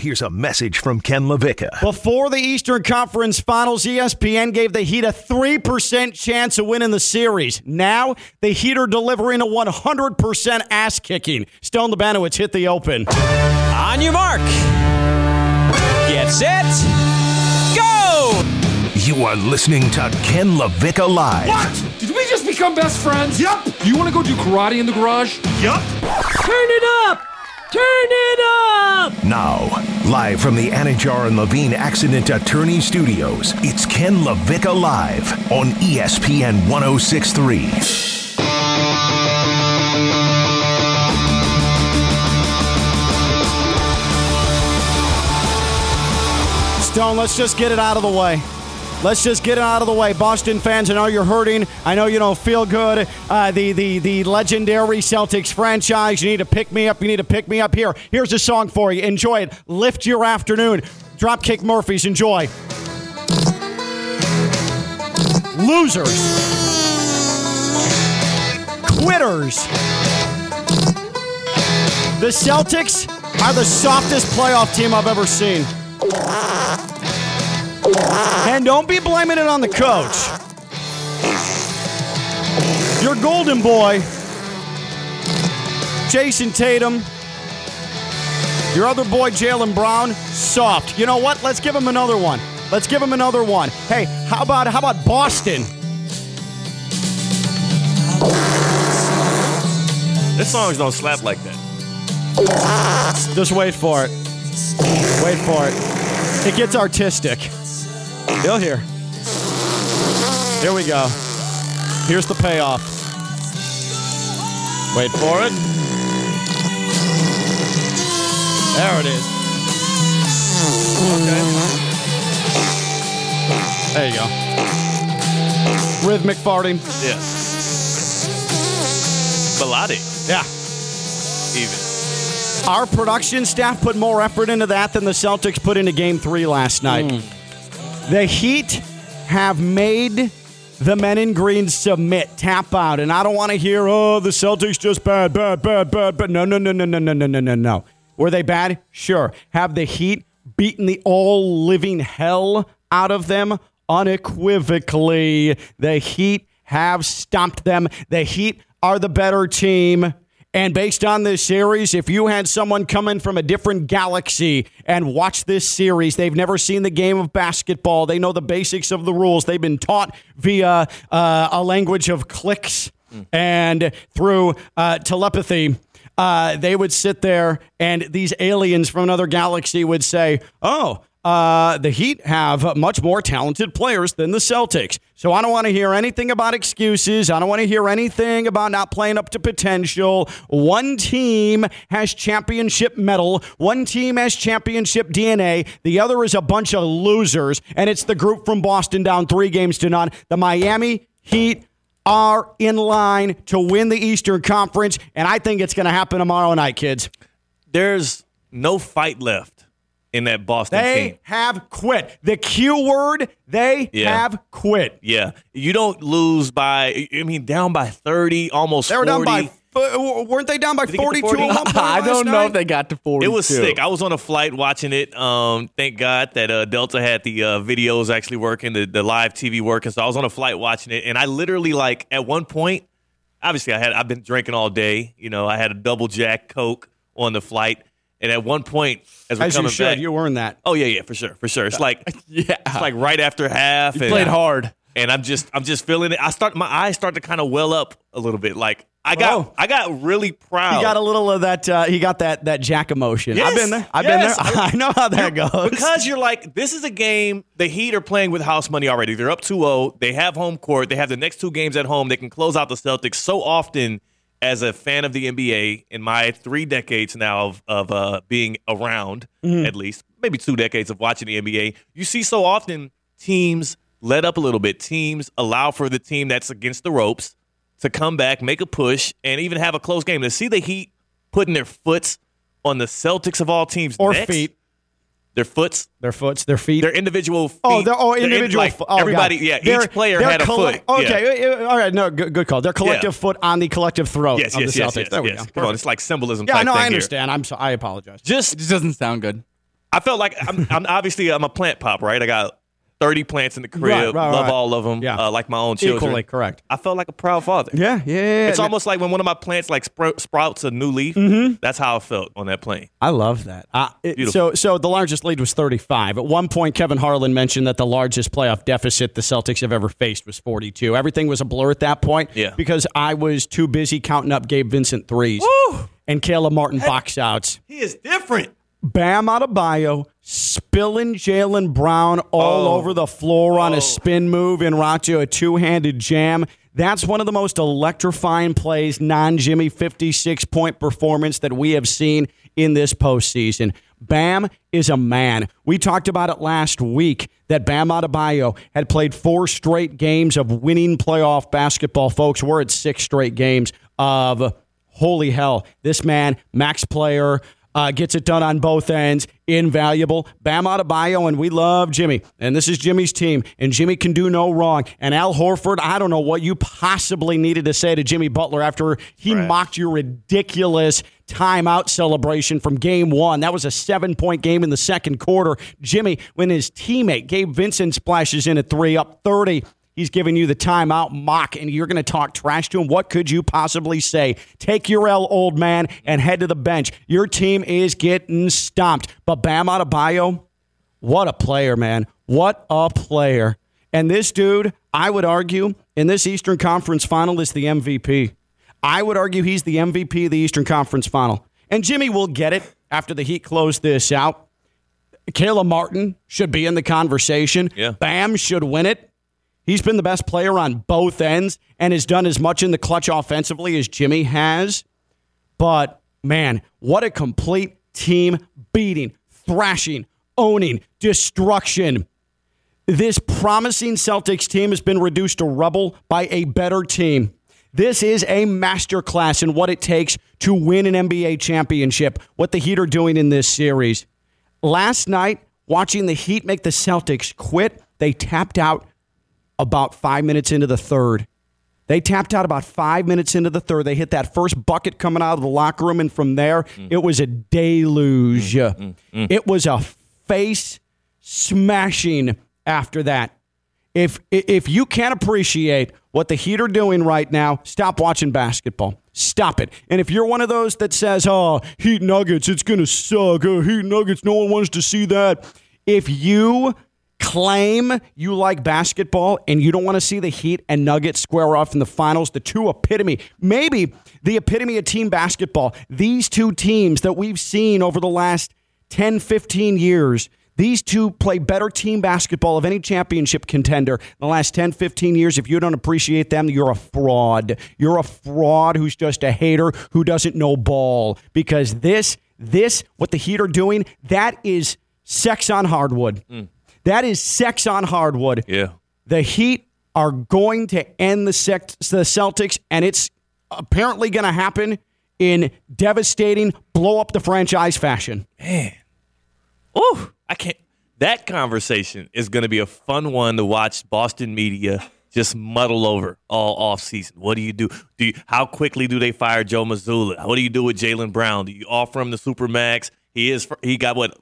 Here's a message from Ken LaVicka. Before the Eastern Conference Finals, ESPN gave the Heat a 3% chance of winning the series. Now, the Heat are delivering a 100% ass kicking. Stone Labanowitz hit the open. On your mark. Get set. Go! You are listening to Ken LaVicka Live. What? Did we just become best friends? Yup. You want to go do karate in the garage? Yup. Turn it up! Turn it up! Now, live from the Anidjar and Levine Accident Attorney Studios, it's Ken LaVicka Live on ESPN 1063. Stone, let's just get it out of the way. Let's just get it out of the way. Boston fans, I know you're hurting. I know you don't feel good. Uh, the, the, the legendary Celtics franchise, you need to pick me up. You need to pick me up here. Here's a song for you. Enjoy it. Lift your afternoon. Dropkick Murphys. Enjoy. Losers. Quitters. The Celtics are the softest playoff team I've ever seen. And don't be blaming it on the coach. Your golden boy, Jayson Tatum, your other boy, Jaylen Brown, soft. You know what? Let's give him another one. Let's give him another one. Hey, how about how about Boston? This songs don't slap like that. Just wait for it. Wait for it. It gets artistic. You'll hear. Here we go. Here's the payoff. Wait for it. There it is. Okay. There you go. Rhythmic farting. Yeah. Melodic, Yeah. even. Our production staff put more effort into that than the Celtics put into game three last night. Hmm. The Heat have made the men in green submit, tap out. And I don't want to hear, oh, the Celtics just bad, bad, bad, bad, bad. No, no, no, no, no, no, no, no, no, no. Were they bad? Sure. Have the Heat beaten the all living hell out of them? Unequivocally. The Heat have stomped them. The Heat are the better team. And based on this series, if you had someone coming from a different galaxy and watch this series, they've never seen the game of basketball. They know the basics of the rules. They've been taught via uh, a language of clicks and through uh, telepathy. Uh, they would sit there, and these aliens from another galaxy would say, Oh, uh, the Heat have much more talented players than the Celtics. So I don't want to hear anything about excuses. I don't want to hear anything about not playing up to potential. One team has championship mettle, One team has championship DNA. The other is a bunch of losers. And it's the group from Boston down three games to none. The Miami Heat are in line to win the Eastern Conference. And I think it's going to happen tomorrow night, kids. There's no fight left in that Boston They team. have quit. The Q word, they Yeah. have quit. Yeah, you don't lose by. I mean, down by thirty, almost. They were 40. down by, weren't they down by they get to 42 40? at one point I don't know night? if they got to 40. It was sick. I was on a flight watching it. Um, thank God that uh, Delta had the uh, videos actually working, the, the live TV working. So I was on a flight watching it, and I literally like at one point, obviously I had I've been drinking all day. You know, I had a double jack Coke on the flight, and at one point as we're As you coming should. back, You earned that. oh yeah, yeah, for sure, for sure. It's like yeah. it's like right after half. You and played hard. and I'm just I'm just feeling it. I start my eyes start to kind of well up a little bit. Like I got Oh. I got really proud. He got a little of that. Uh, he got that that Jack emotion. Yes, I've been there. I've yes. been there. I know how that goes. because you're like this is a game the Heat are playing with house money already. They're up 2-0. They have home court. They have the next two games at home. They can close out the Celtics so often as a fan of the NBA in my 3 decades now of of uh, being around at least, maybe 2 decades of watching the NBA. You see so often teams let up a little bit. Teams allow for the team that's against the ropes to come back, make a push, and even have a close game. To see the Heat putting their foots on the Celtics of all teams or necks, feet, their foots, their foots, their feet. their individual feet. Oh, they're oh their in- individual. like, oh, everybody, God. yeah, They're- each player they're had a colle- foot. Okay, yeah. uh, all right, no, good, good call. Their collective foot on the collective throat Yes, of yes, the yes, Celtics. yes, there we yes. go. Come on, it's like symbolism. Yeah, type no, thing I here. understand. I'm so, I apologize. It Just just doesn't sound good. I felt like I'm, I'm obviously I'm a plant pop, right? I got 30 plants in the crib, Right, right, love right. all of them, Yeah. uh, like my own children. Equally correct. I felt like a proud father. Yeah, yeah, yeah. It's almost like when one of my plants like spr- sprouts a new leaf. Mm-hmm. That's how I felt on that plane. I love that. Uh, it- so, so the largest lead was 35. At one point, Kevin Harlan mentioned that the largest playoff deficit the Celtics have ever faced was 42. Everything was a blur at that point Yeah. because I was too busy counting up Gabe Vincent threes and Caleb Martin box outs. He is different. Bam Adebayo spilling Jaylen Brown all Oh. over the floor on a oh. spin move in Ratio, a two handed jam. That's one of the most electrifying plays, non Jimmy 56 point performance that we have seen in this postseason. Bam is a man. We talked about it last week that Bam Adebayo had played four straight games of winning playoff basketball, folks. We're at six straight games of holy hell. This man, max player, uh, gets it done on both ends. Invaluable. Bam Adebayo, and we love Jimmy. And this is Jimmy's team, and Jimmy can do no wrong. And Al Horford, I don't know what you possibly needed to say to Jimmy Butler after he Right. mocked your ridiculous timeout celebration from game one. That was a seven point game in the second quarter. Jimmy, when his teammate Gabe Vincent splashes in at three, up 30. He's giving you the timeout mock, and you're going to talk trash to him. What could you possibly say? Take your L, old man, and head to the bench. Your team is getting stomped. But Bam Adebayo, what a player, man. What a player. And this dude, I would argue, in this Eastern Conference final is the MVP. I would argue he's the MVP of the Eastern Conference final. And Jimmy will get it after the Heat close this out. Caleb Martin should be in the conversation. Yeah. Bam should win it. He's been the best player on both ends and has done as much in the clutch offensively as Jimmy has. But man, what a complete team beating, thrashing, owning, destruction. This promising Celtics team has been reduced to rubble by a better team. This is a masterclass in what it takes to win an NBA championship, what the Heat are doing in this series. Last night, watching the Heat make the Celtics quit, they tapped out about five minutes into the third. They tapped out about five minutes into the third. They hit that first bucket coming out of the locker room, and from there, mm. it was a deluge. Mm, mm, it was a face smashing after that. If if you can't appreciate what the Heat are doing right now, stop watching basketball. Stop it. And if you're one of those that says, "Oh, Heat Nuggets, it's gonna suck. Oh, Heat Nuggets, no one wants to see that." If you claim you like basketball and you don't want to see the Heat and Nuggets square off in the finals, the two epitome, maybe the epitome of team basketball, these two teams that we've seen over the last 10, 15 years, these two play better team basketball of any championship contender in the last 10, 15 years. If you don't appreciate them, you're a fraud. You're a fraud who's just a hater who doesn't know ball. Because this, this, what the Heat are doing, that is sex on hardwood. Mm. That is sex on hardwood. Yeah. The Heat are going to end the, sect- the Celtics, and it's apparently going to happen in devastating, blow up the franchise fashion. Man. Ooh, I can't. That conversation is going to be a fun one to watch Boston media just muddle over all off season. What do you do? Do you, how quickly do they fire Joe Mazzulla? What do you do with Jaylen Brown? Do you offer him the supermax? He is he got what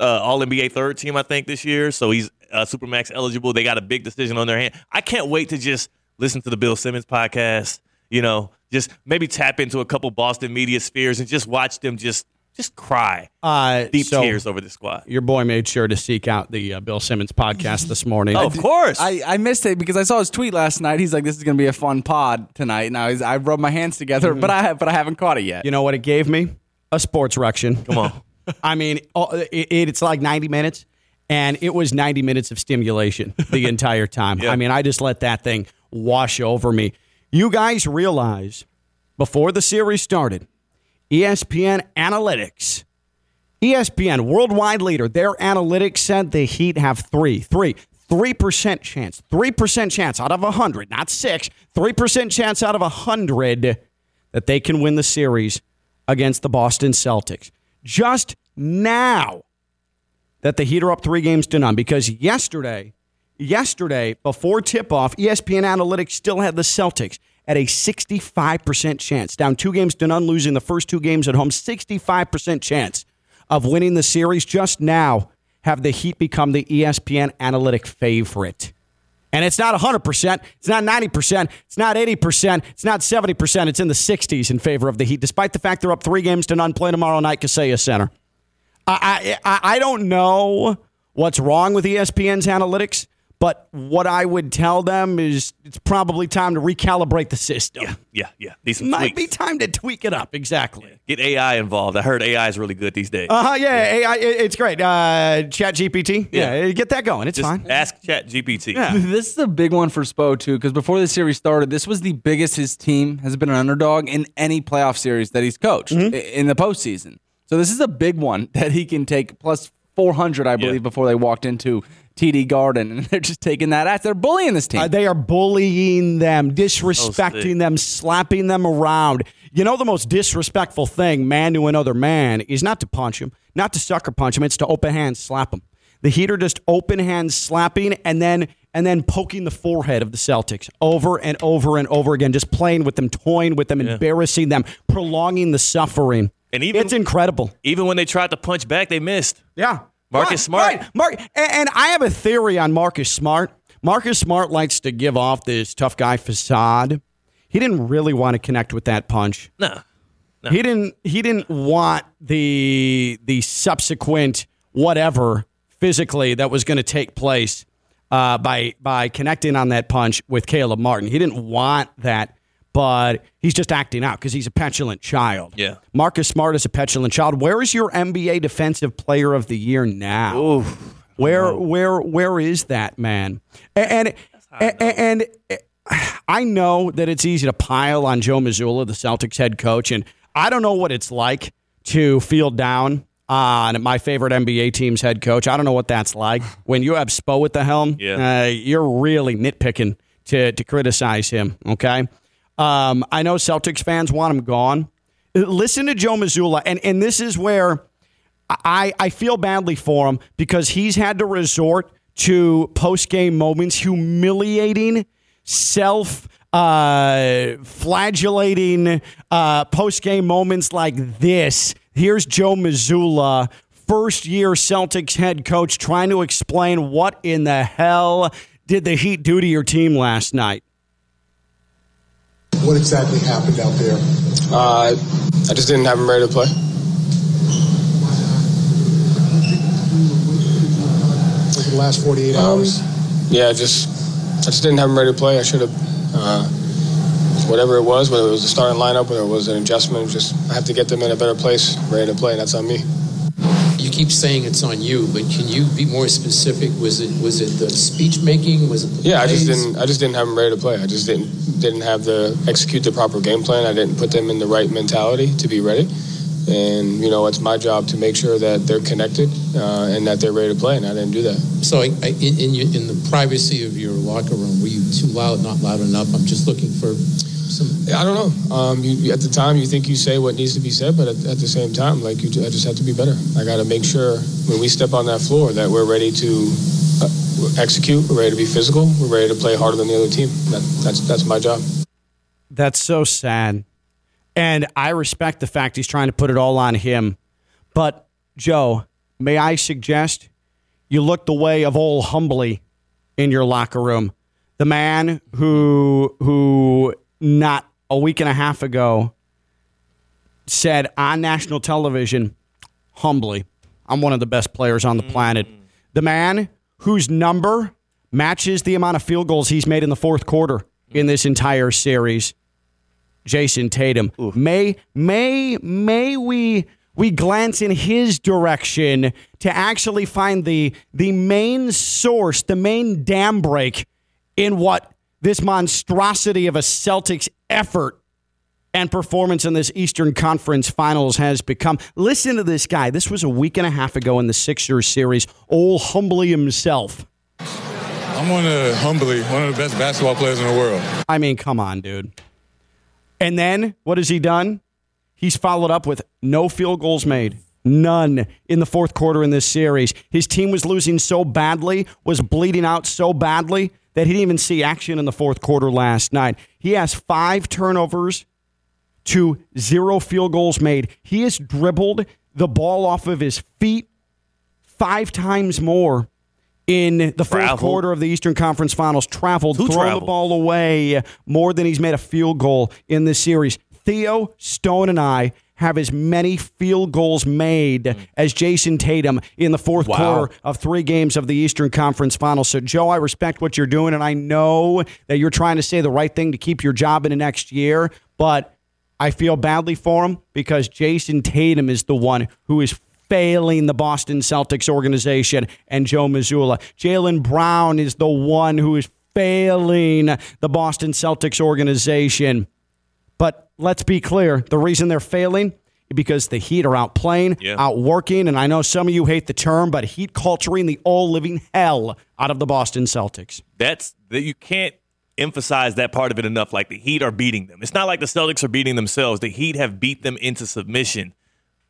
uh, All NBA third team I think this year, so he's uh, supermax eligible. They got a big decision on their hand. I can't wait to just listen to the Bill Simmons podcast. You know, just maybe tap into a couple Boston media spheres and just watch them just just cry Uh, deep so tears over the squad. Your boy made sure to seek out the uh, Bill Simmons podcast this morning. Oh, of course. I, I missed it because I saw his tweet last night. He's like, "This is going to be a fun pod tonight." Now he's, I rubbed my hands together, but I have, but I haven't caught it yet. You know what it gave me? A sports erection. Come on. I mean, it's like 90 minutes, and it was 90 minutes of stimulation the entire time. I mean, I just let that thing wash over me. You guys realize before the series started, ESPN Analytics, ESPN worldwide leader, their analytics said the Heat have three, three, three percent chance, three percent chance out of a hundred, not six, three percent chance out of a hundred that they can win the series against the Boston Celtics. Just now that the Heat are up three games to none because yesterday, yesterday before tip off, ESPN Analytics still had the Celtics at a 65% chance, down two games to none, losing the first two games at home, 65% chance of winning the series. Just now, have the Heat become the ESPN analytic favorite. And it's not 100%, it's not 90%, it's not 80%, it's not 70%. It's in the 60s in favor of the Heat, despite the fact they're up three games to none, play tomorrow night, Kaseya Center. I, I, I don't know what's wrong with ESPN's analytics, but what I would tell them is it's probably time to recalibrate the system. Yeah, yeah, yeah. These Might tweaks. be time to tweak it up. Exactly. Get AI involved. I heard AI is really good these days. Uh huh. Yeah, AI, it's great. Uh, Chat GPT. Yeah. Yeah. get that going. It's Just fine. ask Chat GPT. Yeah. This is a big one for Spo too, because before the series started, this was the biggest his team has been an underdog in any playoff series that he's coached Mm-hmm. in the postseason. So this is a big one that he can take plus four hundred, I believe, Yeah. before they walked into TD Garden, and they're just taking that ass. They're bullying this team. Uh, they are bullying them, disrespecting sick. them, slapping them around. You know, the most disrespectful thing, man to another man, is not to punch him, not to sucker punch him. It's to open hand slap him. The Heat are just open hand slapping and then and then poking the forehead of the Celtics over and over and over again, just playing with them, toying with them, embarrassing them, prolonging the suffering. And even- it's incredible. Even when they tried to punch back, they missed. Yeah. Marcus Smart. Right. Mark, and, and I have a theory on Marcus Smart. Marcus Smart likes to give off this tough guy facade. He didn't really want to connect with that punch. No, He didn't he didn't want the the subsequent whatever physically that was going to take place uh, by by connecting on that punch with Caleb Martin. He didn't want that, but he's just acting out because he's a petulant child. Yeah. Marcus Smart is a petulant child. Where is your NBA Defensive Player of the Year now? Where where where is that man? And and, and, and I know that it's easy to pile on Joe Mazzulla, the Celtics head coach, and I don't know what it's like to feel down on my favorite NBA team's head coach. I don't know what that's like when you have Spo at the helm. Yeah. Uh, you're really nitpicking to to criticize him. Okay, um, I know Celtics fans want him gone. Listen to Joe Mazzulla, and and this is where I I feel badly for him because he's had to resort to post game moments, humiliating, self uh, flagellating uh, post game moments like this. Here's Joe Mazzulla, first year Celtics head coach, trying to explain what in the hell did the Heat do to your team last night. What exactly happened out there? Uh, I just didn't have him ready to play. Over the last 48 Um, hours? Yeah, just I just didn't have him ready to play. I should have. Uh, whatever it was, whether it was the starting lineup, whether it was an adjustment, just I have to get them in a better place, ready to play. And that's on me. You keep saying it's on you, but can you be more specific? Was it was it the speech making? Was it the Yeah, I just didn't. I just didn't have them ready to play. I just didn't didn't have the execute the proper game plan. I didn't put them in the right mentality to be ready. And you know, it's my job to make sure that they're connected uh, and that they're ready to play. And I didn't do that. So, I, I, in in, your, in the privacy of your locker room, were you too loud? Not loud enough? I'm just looking for some. I don't know. Um, you, at the time, you think you say what needs to be said, but at, at the same time, like you, I just have to be better. I got to make sure when we step on that floor that we're ready to uh, execute. We're ready to be physical. We're ready to play harder than the other team. That, that's that's my job. That's so sad. And I respect the fact he's trying to put it all on him. But, Joe, may I suggest you look the way of old Humbly in your locker room? The man who who not a week and a half ago said on national television, humbly, I'm one of the best players on the planet. The man whose number matches the amount of field goals he's made in the fourth quarter in this entire series. Jayson Tatum. May may may we we glance in his direction to actually find the the main source, the main dam break in what this monstrosity of a Celtics effort and performance in this Eastern Conference Finals has become. Listen to this guy. This was a week and a half ago in the Sixers series. Old Humbly himself. I'm one of humbly one of the best basketball players in the world. I mean, come on, dude. And then what has he done? He's followed up with no field goals made. None in the fourth quarter in this series. His team was losing so badly, was bleeding out so badly that he didn't even see action in the fourth quarter last night. He has five turnovers to zero field goals made. He has dribbled the ball off of his feet five times more in the fourth Traveled. quarter of the Eastern Conference Finals. Traveled, Who thrown the ball away more than he's made a field goal in this series. Theo Stone and I have as many field goals made mm. as Jayson Tatum in the fourth Wow. quarter of three games of the Eastern Conference Finals. So, Joe, I respect what you're doing, and I know that you're trying to say the right thing to keep your job in the next year, but I feel badly for him because Jason Tatum is the one who is failing the Boston Celtics organization and Joe Mazzulla. Jaylen Brown is the one who is failing the Boston Celtics organization. Let's be clear the reason they're failing because the Heat are out playing, Yeah. outworking, and I know some of you hate the term, but Heat culturing the all living hell out of the Boston Celtics. That's that you can't emphasize that part of it enough. Like the Heat are beating them. It's not like the Celtics are beating themselves. The Heat have beat them into submission.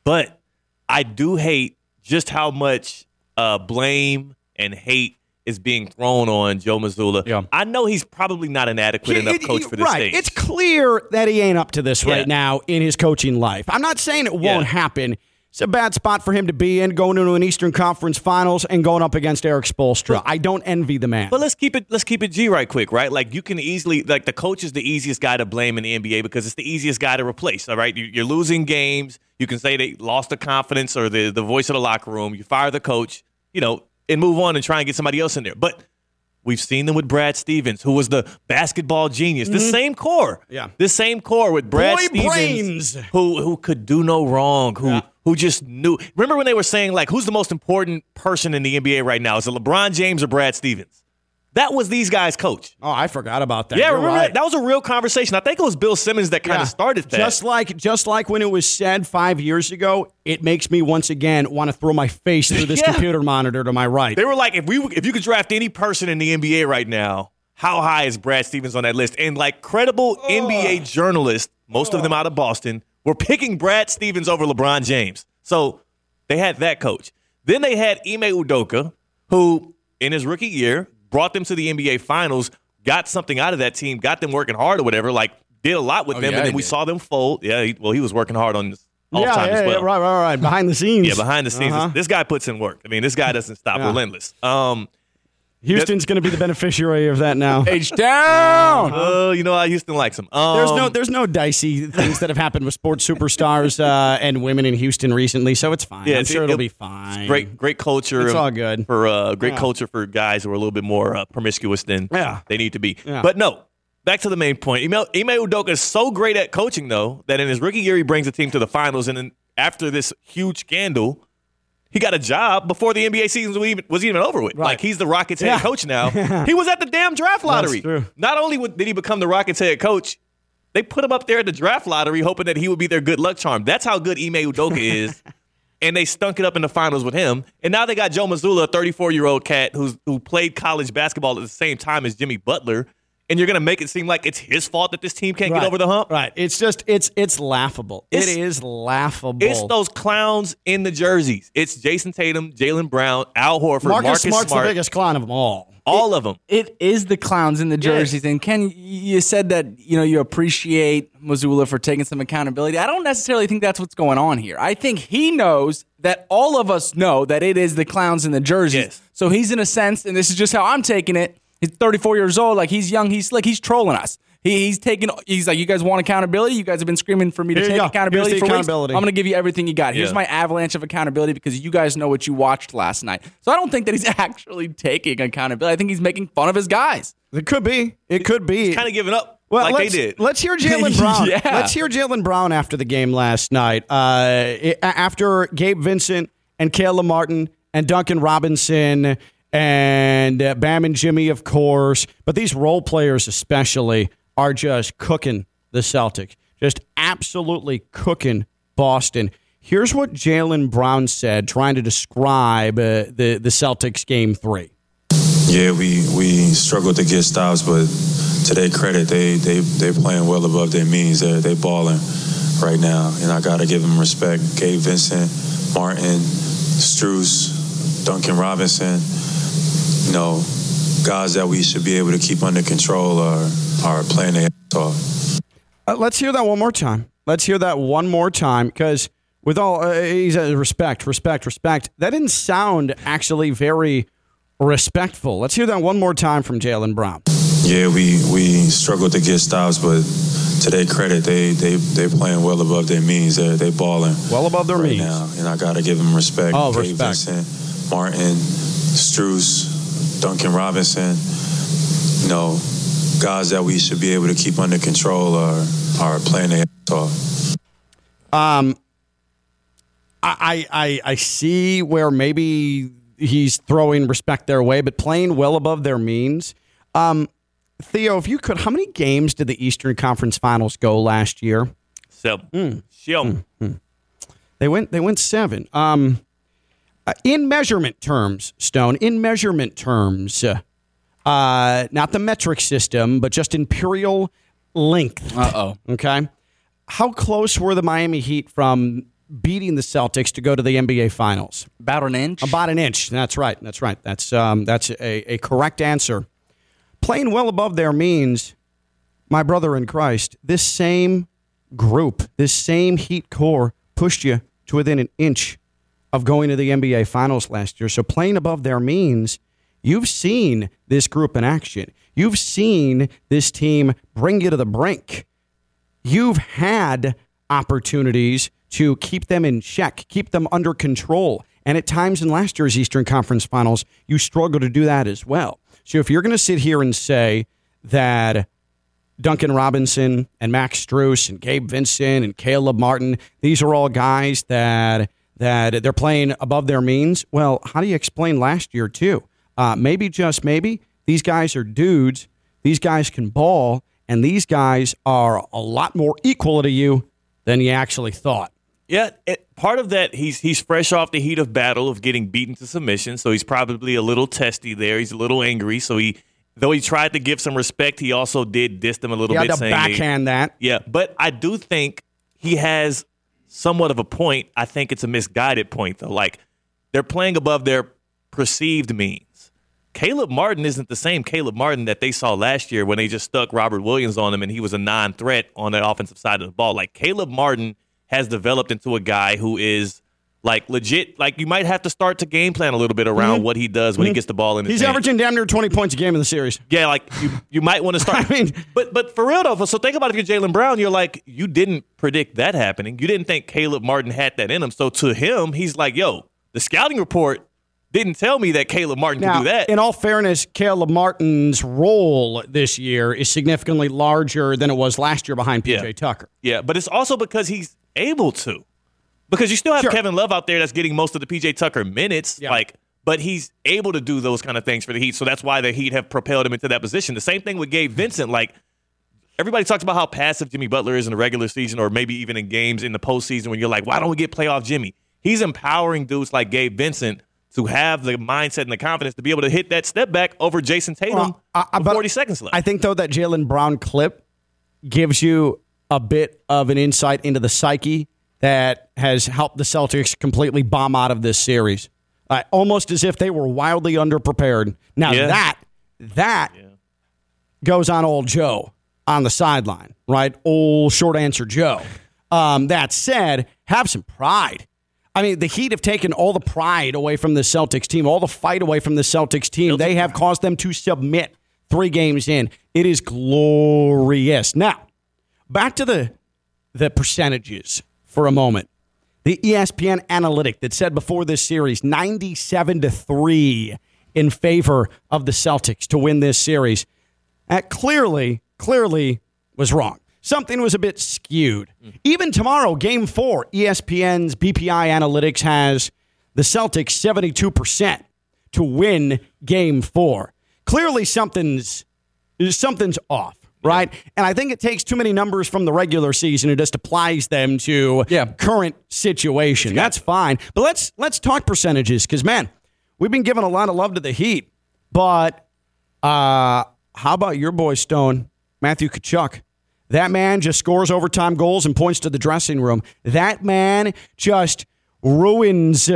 But I do hate just how much uh, blame and hate is being thrown on Joe Mazzulla. Yeah. I know he's probably not an adequate enough It- it- coach for this right. stage. It's clear that he ain't up to this Yeah. right now in his coaching life. I'm not saying it won't Yeah. happen. It's a bad spot for him to be in, going into an Eastern Conference Finals and going up against Erik Spoelstra. I don't envy the man. But let's keep it let's keep it G right quick, right? Like you can easily like the coach is the easiest guy to blame in the NBA because it's the easiest guy to replace. All right, You- you're losing games. You can say they lost the confidence or the the voice of the locker room. You fire the coach, you know, and move on and try and get somebody else in there. But we've seen them with Brad Stevens, who was the basketball genius. The mm-hmm. same core, Yeah. the same core with Brad Boy Stevens, brains. who who could do no wrong, who who just knew. Remember when they were saying like, who's the most important person in the NBA right now? Is it LeBron James or Brad Stevens? That was these guys' coach. oh, I forgot about that. Yeah, You're remember right. that? That was a real conversation. I think it was Bill Simmons that kind Yeah. of started that. Just like just like when it was said five years ago, it makes me once again want to throw my face through this Yeah. computer monitor to my right. they were like, if we if you could draft any person in the NBA right now, how high is Brad Stevens on that list? And like credible NBA journalists, most of them out of Boston, were picking Brad Stevens over LeBron James. So they had that coach. Then they had Ime Udoka, who in his rookie year brought them to the NBA Finals, got something out of that team, got them working hard or whatever. Like did a lot with Oh, them, yeah, and then we did. saw them fold. Yeah, he, well, he was working hard on this off yeah, time yeah, as well. yeah, right, right, right. Behind the scenes. Yeah, behind the scenes, Uh-huh. this, this guy puts in work. I mean, this guy doesn't stop. Yeah. Relentless. Um, Houston's going to be the beneficiary of that now. H down. oh, you know, how Houston likes him. Um, There's no, there's no dicey things that have happened with sports superstars uh, and women in Houston recently, so it's fine. Yeah, I'm it's- sure it'll it- be it's fine. great, great culture. It's all good. for uh, great Yeah. culture for guys who are a little bit more uh, promiscuous than Yeah. they need to be. Yeah. But no, back to the main point. Ime, Ime Udoka is so great at coaching, though, that in his rookie year he brings the team to the finals, and then after this huge scandal. He got a job before the NBA season was even, was even over with. Right. Like he's the Rockets head coach now. he was at the damn draft lottery. Not only did he become the Rockets head coach, they put him up there at the draft lottery, hoping that he would be their good luck charm. That's how good Ime Udoka is. and they stunk it up in the finals with him. And now they got Joe Mazzulla, a 34 year old cat who's who played college basketball at the same time as Jimmy Butler. And you're gonna make it seem like it's his fault that this team can't Right. get over the hump. Right. It's just it's it's laughable. It's- it is laughable. It's those clowns in the jerseys. It's Jayson Tatum, Jaylen Brown, Al Horford, Marcus, Marcus Smart's Smart, the biggest clown of them all. all of them. It is the clowns in the jerseys. And Ken, you said that you know you appreciate Mazzulla for taking some accountability. I don't necessarily think that's what's going on here. I think he knows that all of us know that it is the clowns in the jerseys. Yes. So he's in a sense, and this is just how I'm taking it. He's 34 years old, like he's young, he's slick, he's trolling us. He, he's taking. He's like, you guys want accountability? You guys have been screaming for me to Here you take go. accountability Here's the for weeks. accountability. I'm going to give you everything you got. Here's Yeah. my avalanche of accountability because you guys know what you watched last night. So I don't think that he's actually taking accountability. I think he's making fun of his guys. It could be. It could be. Kind of giving up Well, like they let's, did. Let's hear Jaylen Brown. Yeah. Let's hear Jaylen Brown after the game last night. Uh, i- after Gabe Vincent and Caleb Martin and Duncan Robinson and uh, Bam and Jimmy, of course, but these role players especially are just cooking the Celtics, just absolutely cooking Boston. Here's what Jaylen Brown said, trying to describe uh, the the Celtics game three. Yeah, we we struggled to get stops, but to their credit, they they they playing well above their means. They they balling right now, and I gotta give them respect. Gabe Vincent, Martin, Strus, Duncan Robinson. You know, guys that we should be able to keep under control are are playing their ass off. Uh, let's hear that one more time. Let's hear that one more time because with all uh, he's uh, respect, respect, respect. That didn't sound actually very respectful. Let's hear that one more time from Jaylen Brown. Yeah, we we struggled to get stops, but to their credit, they they they playing well above their means. They they balling well above their right means now, and I gotta give them respect. Oh, respect. Vincent, Martin, Strus, Duncan Robinson. You know, guys that we should be able to keep under control are are playing their ass off. Um, I, I I see where maybe he's throwing respect their way, but playing well above their means. Um, Theo, if you could, how many games did the Eastern Conference Finals go last year? Seven. Seven. They went. They went seven. Um, uh, in measurement terms, Stone. In measurement terms, uh, uh, not the metric system, but just imperial length. Uh oh. Okay. How close were the Miami Heat from beating the Celtics to go to the NBA Finals? About an inch. About an inch. That's right. That's right. That's um, that's a, a correct answer. Playing well above their means, my brother in Christ. This same group, this same Heat core, pushed you to within an inch of going to the NBA Finals last year. So playing above their means, you've seen this group in action. You've seen this team bring you to the brink you've had opportunities to keep them in check, keep them under control. And at times in last year's Eastern Conference Finals, you struggle to do that as well. So if you're going to sit here and say that Duncan Robinson and Max Strus and Gabe Vincent and Caleb Martin, these are all guys that that they're playing above their means. Well, how do you explain last year too? Uh, maybe just maybe these guys are dudes. These guys can ball, and these guys are a lot more equal to you than you actually thought. Yeah, it, part of that he's he's fresh off the heat of battle of getting beaten to submission, so he's probably a little testy there. He's a little angry, so he though he tried to give some respect, he also did diss them a little He had bit. to saying they- backhand that. Yeah, but I do think he has somewhat of a point. I think it's a misguided point though. Like they're playing above their perceived means. Caleb Martin isn't the same Caleb Martin that they saw last year when they just stuck Robert Williams on him and he was a non-threat on the offensive side of the ball. Like Caleb Martin has developed into a guy who is like legit. Like you might have to start to game plan a little bit around mm-hmm. what he does when he mm-hmm. gets the ball in his He's hand. averaging damn near 20 points a game in the series. Yeah, like you, you might want to start. I mean, but but for real though, so think about if you're Jaylen Brown, you're like you didn't predict that happening. You didn't think Caleb Martin had that in him. So to him, he's like, yo, the scouting report didn't tell me that Caleb Martin Now, could do that. in all fairness, Caleb Martin's role this year is significantly larger than it was last year behind PJ Yeah. Tucker. yeah, but it's also because he's able to. Because you still have Sure. Kevin Love out there that's getting most of the PJ Tucker minutes. Yeah. Like, but he's able to do those kind of things for the Heat. So that's why the Heat have propelled him into that position. The same thing with Gabe Vincent. Like, everybody talks about how passive Jimmy Butler is in the regular season or maybe even in games in the postseason when you're like, why don't we get playoff Jimmy? He's empowering dudes like Gabe Vincent to have the mindset and the confidence to be able to hit that step back over Jayson Tatum Well, I- I- with 40 seconds left. I think, though, that Jaylen Brown clip gives you a bit of an insight into the psyche that has helped the Celtics completely bomb out of this series. Uh, almost as if they were wildly underprepared. Now, Yeah. that, that goes on old Joe on the sideline, right? Old short answer Joe. Um, that said, have some pride. I mean, the Heat have taken all the pride away from the Celtics team, all the fight away from the Celtics team. They have caused them to submit three games in. It is glorious. Now, back to the the percentages for a moment. The ESPN analytic that said before this series 97 to 3 in favor of the Celtics to win this series. That clearly, clearly was wrong. Something was a bit skewed. Mm. Even tomorrow, game four, ESPN's BPI Analytics has the Celtics 72% to win game four. Clearly, something's, something's off, right? And I think it takes too many numbers from the regular season and just applies them to Yeah. current situation. That's fine. But let's let's talk percentages because man, we've been giving a lot of love to the Heat, but uh, how about your boy Stone, Matthew Tkachuk? That man just scores overtime goals and points to the dressing room. That man just ruins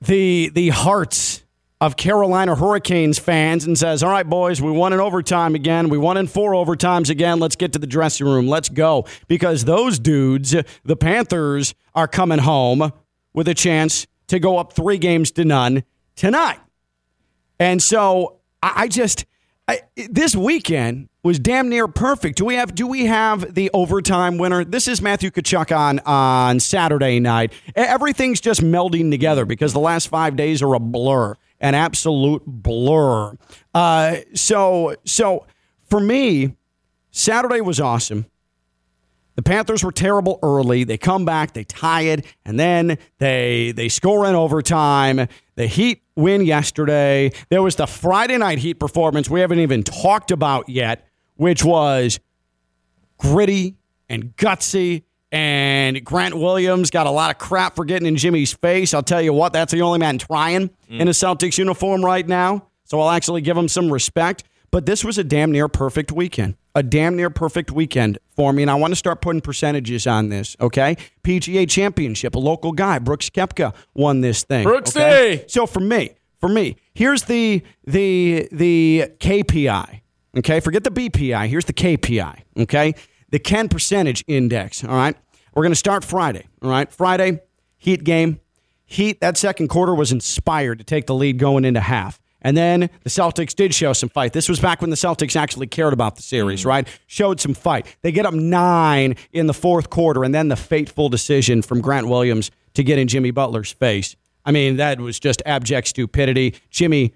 the the hearts of Carolina Hurricanes fans and says, All right, boys, we won in overtime again. We won in four overtimes again. Let's get to the dressing room. Let's go. Because those dudes, the Panthers, are coming home with a chance to go up three games to none tonight. And so I, just I, this weekend was damn near perfect. Do we have do we have the overtime winner? This is Matthew Tkachuk on on Saturday night. Everything's just melding together because the last five days are a blur, an absolute blur. Uh, so so for me, Saturday was awesome. The Panthers were terrible early. They come back, they tie it, and then they they score in overtime. The Heat win yesterday. There was the Friday night Heat performance we haven't even talked about yet, which was gritty and gutsy. And Grant Williams got a lot of crap for getting in Jimmy's face. I'll tell you what, that's the only man trying mm. in a Celtics uniform right now. So I'll actually give him some respect. But this was a damn near perfect weekend. A damn near perfect weekend for me. And I want to start putting percentages on this, okay? PGA Championship, a local guy, Brooks Koepka, won this thing. Brooksy! Okay? So for me, for me, here's the the the KPI. Okay, forget the BPI. Here's the KPI. Okay, the Ken percentage index. All right, we're going to start Friday. All right, Friday Heat game. Heat that second quarter was inspired to take the lead going into half. And then the Celtics did show some fight. This was back when the Celtics actually cared about the series, mm-hmm. right? Showed some fight. They get up nine in the fourth quarter, and then the fateful decision from Grant Williams to get in Jimmy Butler's face. I mean, that was just abject stupidity. Jimmy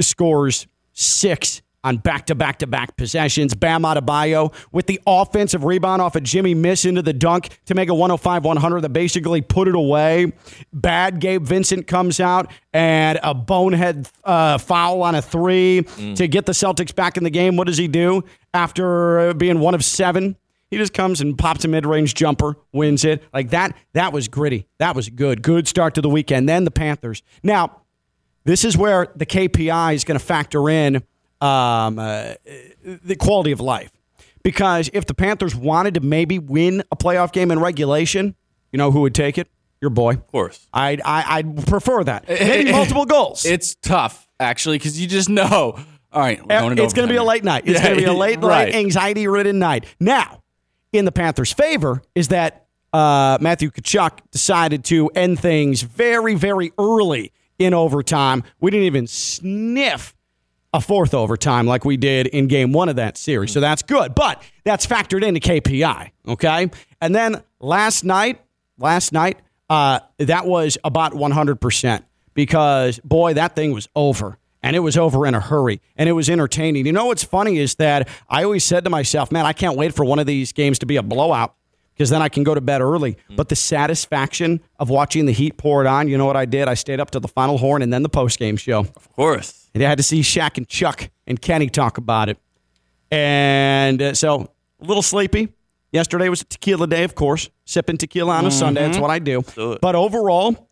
scores six on back to back to back possessions. Bam Adebayo with the offensive rebound off a Jimmy miss into the dunk to make a 105 100 that basically put it away. Bad Gabe Vincent comes out and a bonehead uh, foul on a three mm. to get the Celtics back in the game. What does he do after being one of seven? He just comes and pops a mid-range jumper, wins it. Like that that was gritty. That was good. Good start to the weekend. Then the Panthers. Now, this is where the KPI is going to factor in um, uh, the quality of life. Because if the Panthers wanted to maybe win a playoff game in regulation, you know who would take it? Your boy. Of course. I'd, I, would prefer that. Maybe multiple goals. It's tough, actually, because you just know. All right, going it's going to be a late night. It's yeah, going to be a late, right. late, anxiety-ridden night. Now, in the Panthers' favor is that uh, Matthew Tkachuk decided to end things very, very early in overtime. We didn't even sniff a fourth overtime like we did in game one of that series. So that's good. But that's factored into KPI. Okay. And then last night, last night, uh, that was about 100% because, boy, that thing was over. And it was over in a hurry. And it was entertaining. You know what's funny is that I always said to myself, man, I can't wait for one of these games to be a blowout because then I can go to bed early. Mm. But the satisfaction of watching the Heat pour it on, you know what I did? I stayed up to the final horn and then the post game show. Of course. And I had to see Shaq and Chuck and Kenny talk about it. And uh, so a little sleepy. Yesterday was a tequila day, of course. Sipping tequila on a mm-hmm. Sunday. That's what I do. but overall,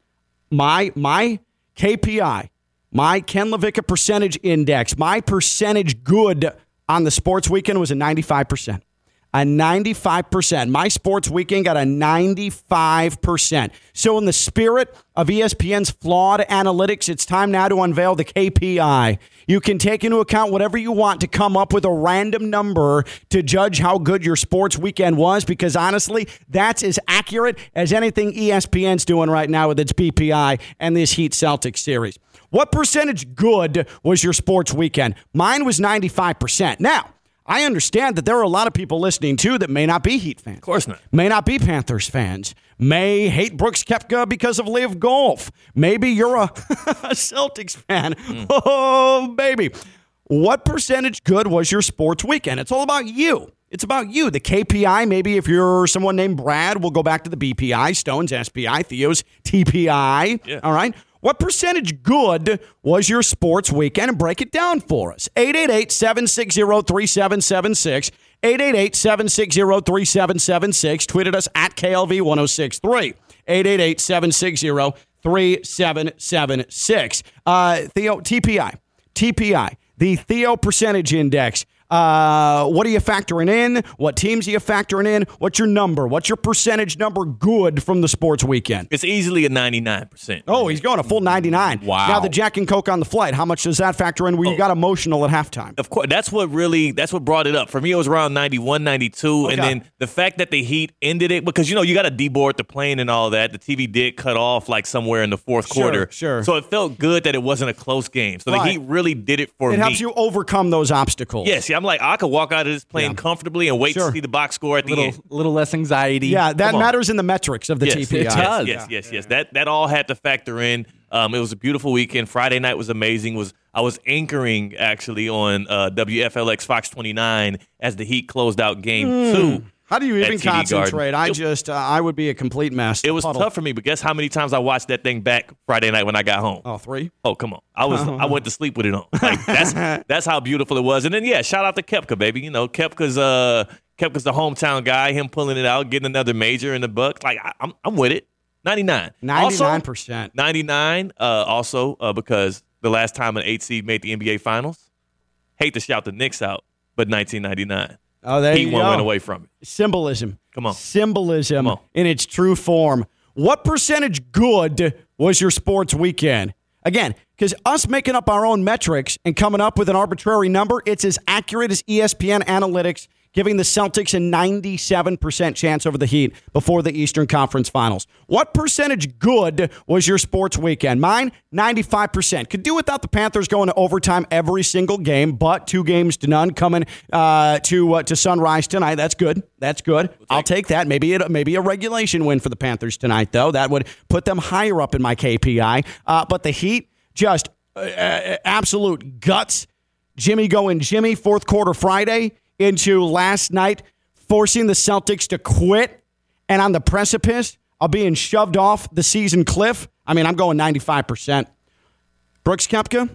my my KPI, my Ken LaVicka percentage index, my percentage good on the sports weekend was a 95% a 95%. My sports weekend got a 95%. So, in the spirit of ESPN's flawed analytics, it's time now to unveil the KPI. You can take into account whatever you want to come up with a random number to judge how good your sports weekend was, because honestly, that's as accurate as anything ESPN's doing right now with its BPI and this Heat Celtics series. What percentage good was your sports weekend? Mine was 95%. Now, I understand that there are a lot of people listening too that may not be Heat fans. Of course not. May not be Panthers fans. May hate Brooks Koepka because of LIV Golf. Maybe you're a, a Celtics fan. Mm. Oh, baby. What percentage good was your sports weekend? It's all about you. It's about you. The KPI, maybe if you're someone named Brad, we'll go back to the BPI, Stones, SPI, Theo's TPI. Yeah. All right. What percentage good was your sports weekend? And break it down for us. 888 760 3776. 888 760 3776. Tweeted us at KLV 1063. 888 760 3776. Uh, Theo, TPI. TPI. The Theo Percentage Index. Uh, what are you factoring in? What teams are you factoring in? What's your number? What's your percentage number good from the sports weekend? It's easily a 99%. Oh, he's going a full 99. Wow. Now the Jack and Coke on the flight, how much does that factor in where you got emotional at halftime? Of course, that's what really that's what brought it up. For me, it was around 91, 92. And then the fact that the Heat ended it because you know you got to deboard the plane and all that. The TV did cut off like somewhere in the fourth Sure, quarter. sure. So it felt good that it wasn't a close game. So the Right. Heat really did it for It me. It helps you overcome those obstacles. Yes, yeah, I'm like I could walk out of this plane Yeah. comfortably and wait Sure. to see the box score at the little end. little less anxiety. Yeah, that matters in the metrics of the yes, TPI. Yes, yes, yes, yes. That that all had to factor in. Um, it was a beautiful weekend. Friday night was amazing. Was I was anchoring actually on uh, WFLX Fox 29 as the Heat closed out Game Two. How do you even TD Garden. concentrate? I just, uh, I would be a complete mess. It was Puddle. tough for me, but guess how many times I watched that thing back Friday night when I got home? Oh, three? Oh, come on. I was I went to sleep with it on. Like that's that's how beautiful it was. And then yeah, shout out to Koepka, baby. You know, Koepka's uh Koepka's the hometown guy, him pulling it out, getting another major in the Bucks. Like I, I'm I'm with it. 99. 99%. 99 uh also uh, because the last time an 8 seed made the NBA finals. Hate to shout the Knicks out, but 1999. Oh, there you one go. went away from it. Symbolism. Come on. Symbolism Come on. in its true form. What percentage good was your sports weekend? Again, because us making up our own metrics and coming up with an arbitrary number, it's as accurate as ESPN analytics giving the Celtics a 97% chance over the Heat before the Eastern Conference Finals. What percentage good was your sports weekend? Mine, 95%. Could do without the Panthers going to overtime every single game, but two games to none coming uh, to uh, to Sunrise tonight. That's good. That's good. I'll take that. Maybe it, maybe a regulation win for the Panthers tonight, though. That would put them higher up in my KPI. Uh, but the Heat, just uh, uh, absolute guts. Jimmy going Jimmy, fourth quarter Friday into last night, forcing the Celtics to quit and on the precipice of being shoved off the season cliff. I mean, I'm going 95%. Brooks Koepka,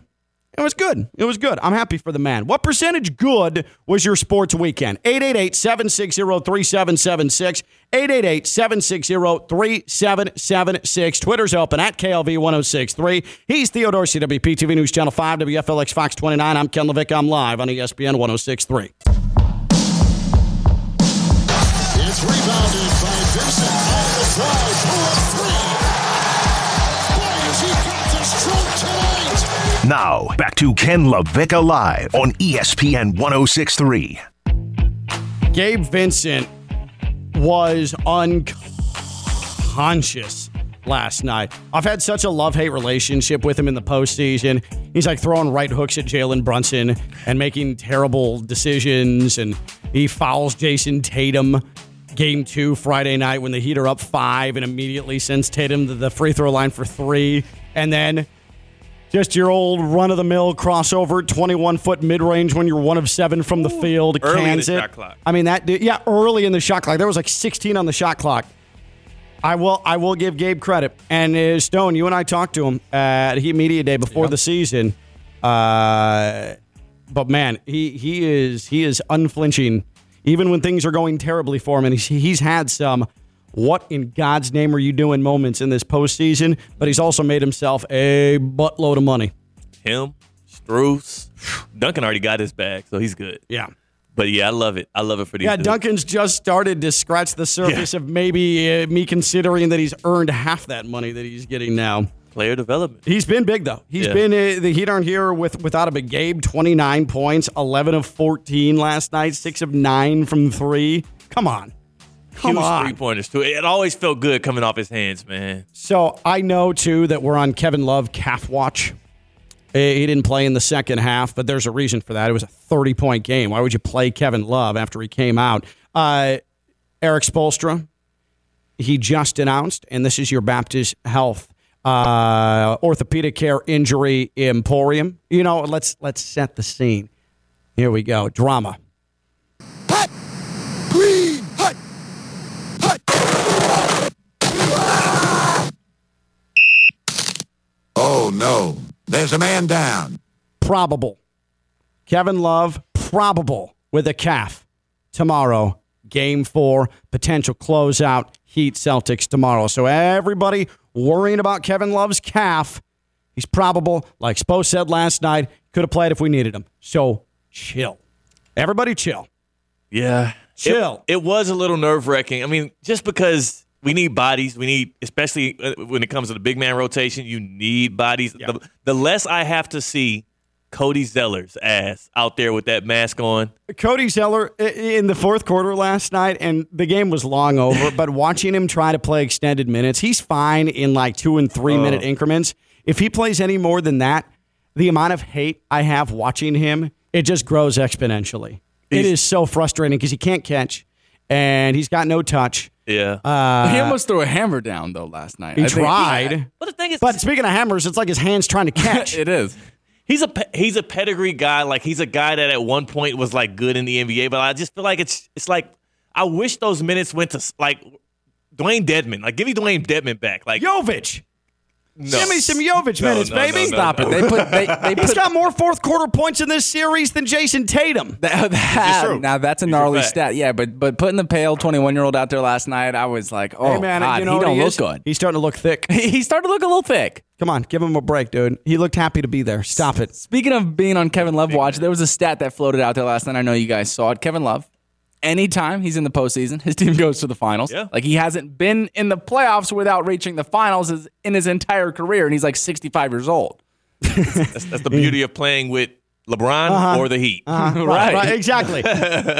it was good. It was good. I'm happy for the man. What percentage good was your sports weekend? 888 760 3776. 888 760 3776. Twitter's open at KLV 1063. He's Theo Dorsey WPTV News Channel 5, WFLX Fox 29. I'm Ken LaVicka. I'm live on ESPN 1063. It's rebounded by Vincent on the fly. Pull up three. Boy, has he got the stroke tonight. Now, back to Ken LaVicka Live on ESPN 1063. Gabe Vincent was unconscious last night. I've had such a love hate relationship with him in the postseason. He's like throwing right hooks at Jalen Brunson and making terrible decisions, and he fouls Jayson Tatum. Game two Friday night when the Heat are up five and immediately sends Tatum to the free throw line for three, and then just your old run of the mill crossover, 21 foot mid range when you're one of seven from the field. Early in the shot clock. I mean that, yeah, early in the shot clock. There was like 16 on the shot clock. I will, I will give Gabe credit. And uh, Stone, you and I talked to him at Heat Media Day before the season. Uh, but man, he he is he is unflinching, even when things are going terribly for him. And he's, he's had some what in God's name are you doing moments in this postseason. But he's also made himself a buttload of money. Him, Strus, Duncan already got his bag, so he's good. Yeah. But yeah, I love it. I love it for these. Yeah, dudes. Duncan's just started to scratch the surface of maybe uh, me considering that he's earned half that money that he's getting now. Player development. He's been big though. He's Yeah. been uh, the Heat aren't here with without a big Gabe. Twenty nine points, eleven of fourteen last night, six of nine from three. Come on, come Huge on. three pointers too. It always felt good coming off his hands, man. So I know too that we're on Kevin Love calf watch. He didn't play in the second half, but there's a reason for that. It was a 30 point game. Why would you play Kevin Love after he came out? Uh, Erik Spoelstra, he just announced, and this is your Baptist Health uh, orthopedic care injury emporium. You know, let's let's set the scene. Here we go. Drama. Green. Hut. Oh, no. There's a man down. probable. Kevin Love, probable with a calf tomorrow. Game four, potential closeout. Heat Celtics tomorrow. So everybody worrying about Kevin Love's calf. He's probable, like Spo said last night, could have played if we needed him. So chill. Everybody chill. Yeah. Chill. It, it was a little nerve wracking. I mean, just because we need bodies, we need, especially uh, when it comes to the big man rotation, you need bodies. The, the less I have to see Cody Zeller's ass out there with that mask on. Cody Zeller in the fourth quarter last night, and the game was long over, but watching him try to play extended minutes, he's fine in like two and three Oh. minute increments. If he plays any more than that, the amount of hate I have watching him, it just grows exponentially. it is so frustrating because he can't catch and he's got no touch. Yeah. Uh, he almost threw a hammer down though last night. He I think- tried. But the thing is, But speaking of hammers, it's like his hands trying to catch. it is. He's a he's a pedigree guy. Like he's a guy that at one point was like good in the NBA. But I just feel like it's it's like I wish those minutes went to like Dewayne Dedmon. Like give me Dewayne Dedmon back. Like Jovic. No. Give me some Jovic No, minutes, no, baby. no, no, Stop no. it. They put they, they He's put got more fourth quarter points in this series than Jayson Tatum. That, that- true. now that's a These gnarly facts. stat. Yeah, but but putting the pale twenty one year old out there last night, I was like, oh hey man, God, you know he don't he look is? good. He's starting to look thick. he started to look a little thick. Come on, give him a break, dude. He looked happy to be there. Stop it. Speaking of being on Kevin Love watch, there was a stat that floated out there last night. I know you guys saw it. Kevin Love, anytime he's in the postseason, his team goes to the finals. Yeah. Like he hasn't been in the playoffs without reaching the finals in his entire career, and he's like sixty five years old. That's, that's the beauty of playing with LeBron or the Heat. Uh-huh. right, right, exactly.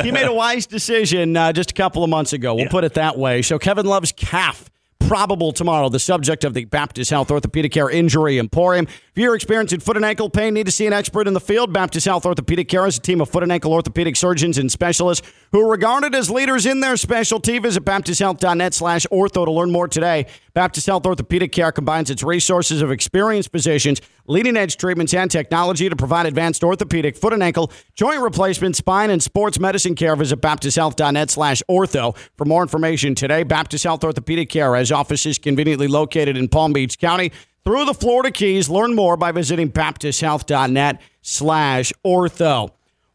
he made a wise decision uh, just a couple of months ago. We'll put it that way. So Kevin Love's calf probable tomorrow. The subject of the Baptist Health Orthopedic Care Injury Emporium. If you're experiencing foot and ankle pain, need to see an expert in the field. Baptist Health Orthopedic Care is a team of foot and ankle orthopedic surgeons and specialists who are regarded as leaders in their specialty. Visit baptisthealth.net slash ortho to learn more today. Baptist Health Orthopedic Care combines its resources of experienced physicians, leading edge treatments, and technology to provide advanced orthopedic, foot and ankle, joint replacement, spine, and sports medicine care. Visit baptisthealth.net slash ortho for more information today. Baptist Health Orthopedic Care has offices conveniently located in Palm Beach County through the Florida Keys. Learn more by visiting baptisthealth.net slash ortho.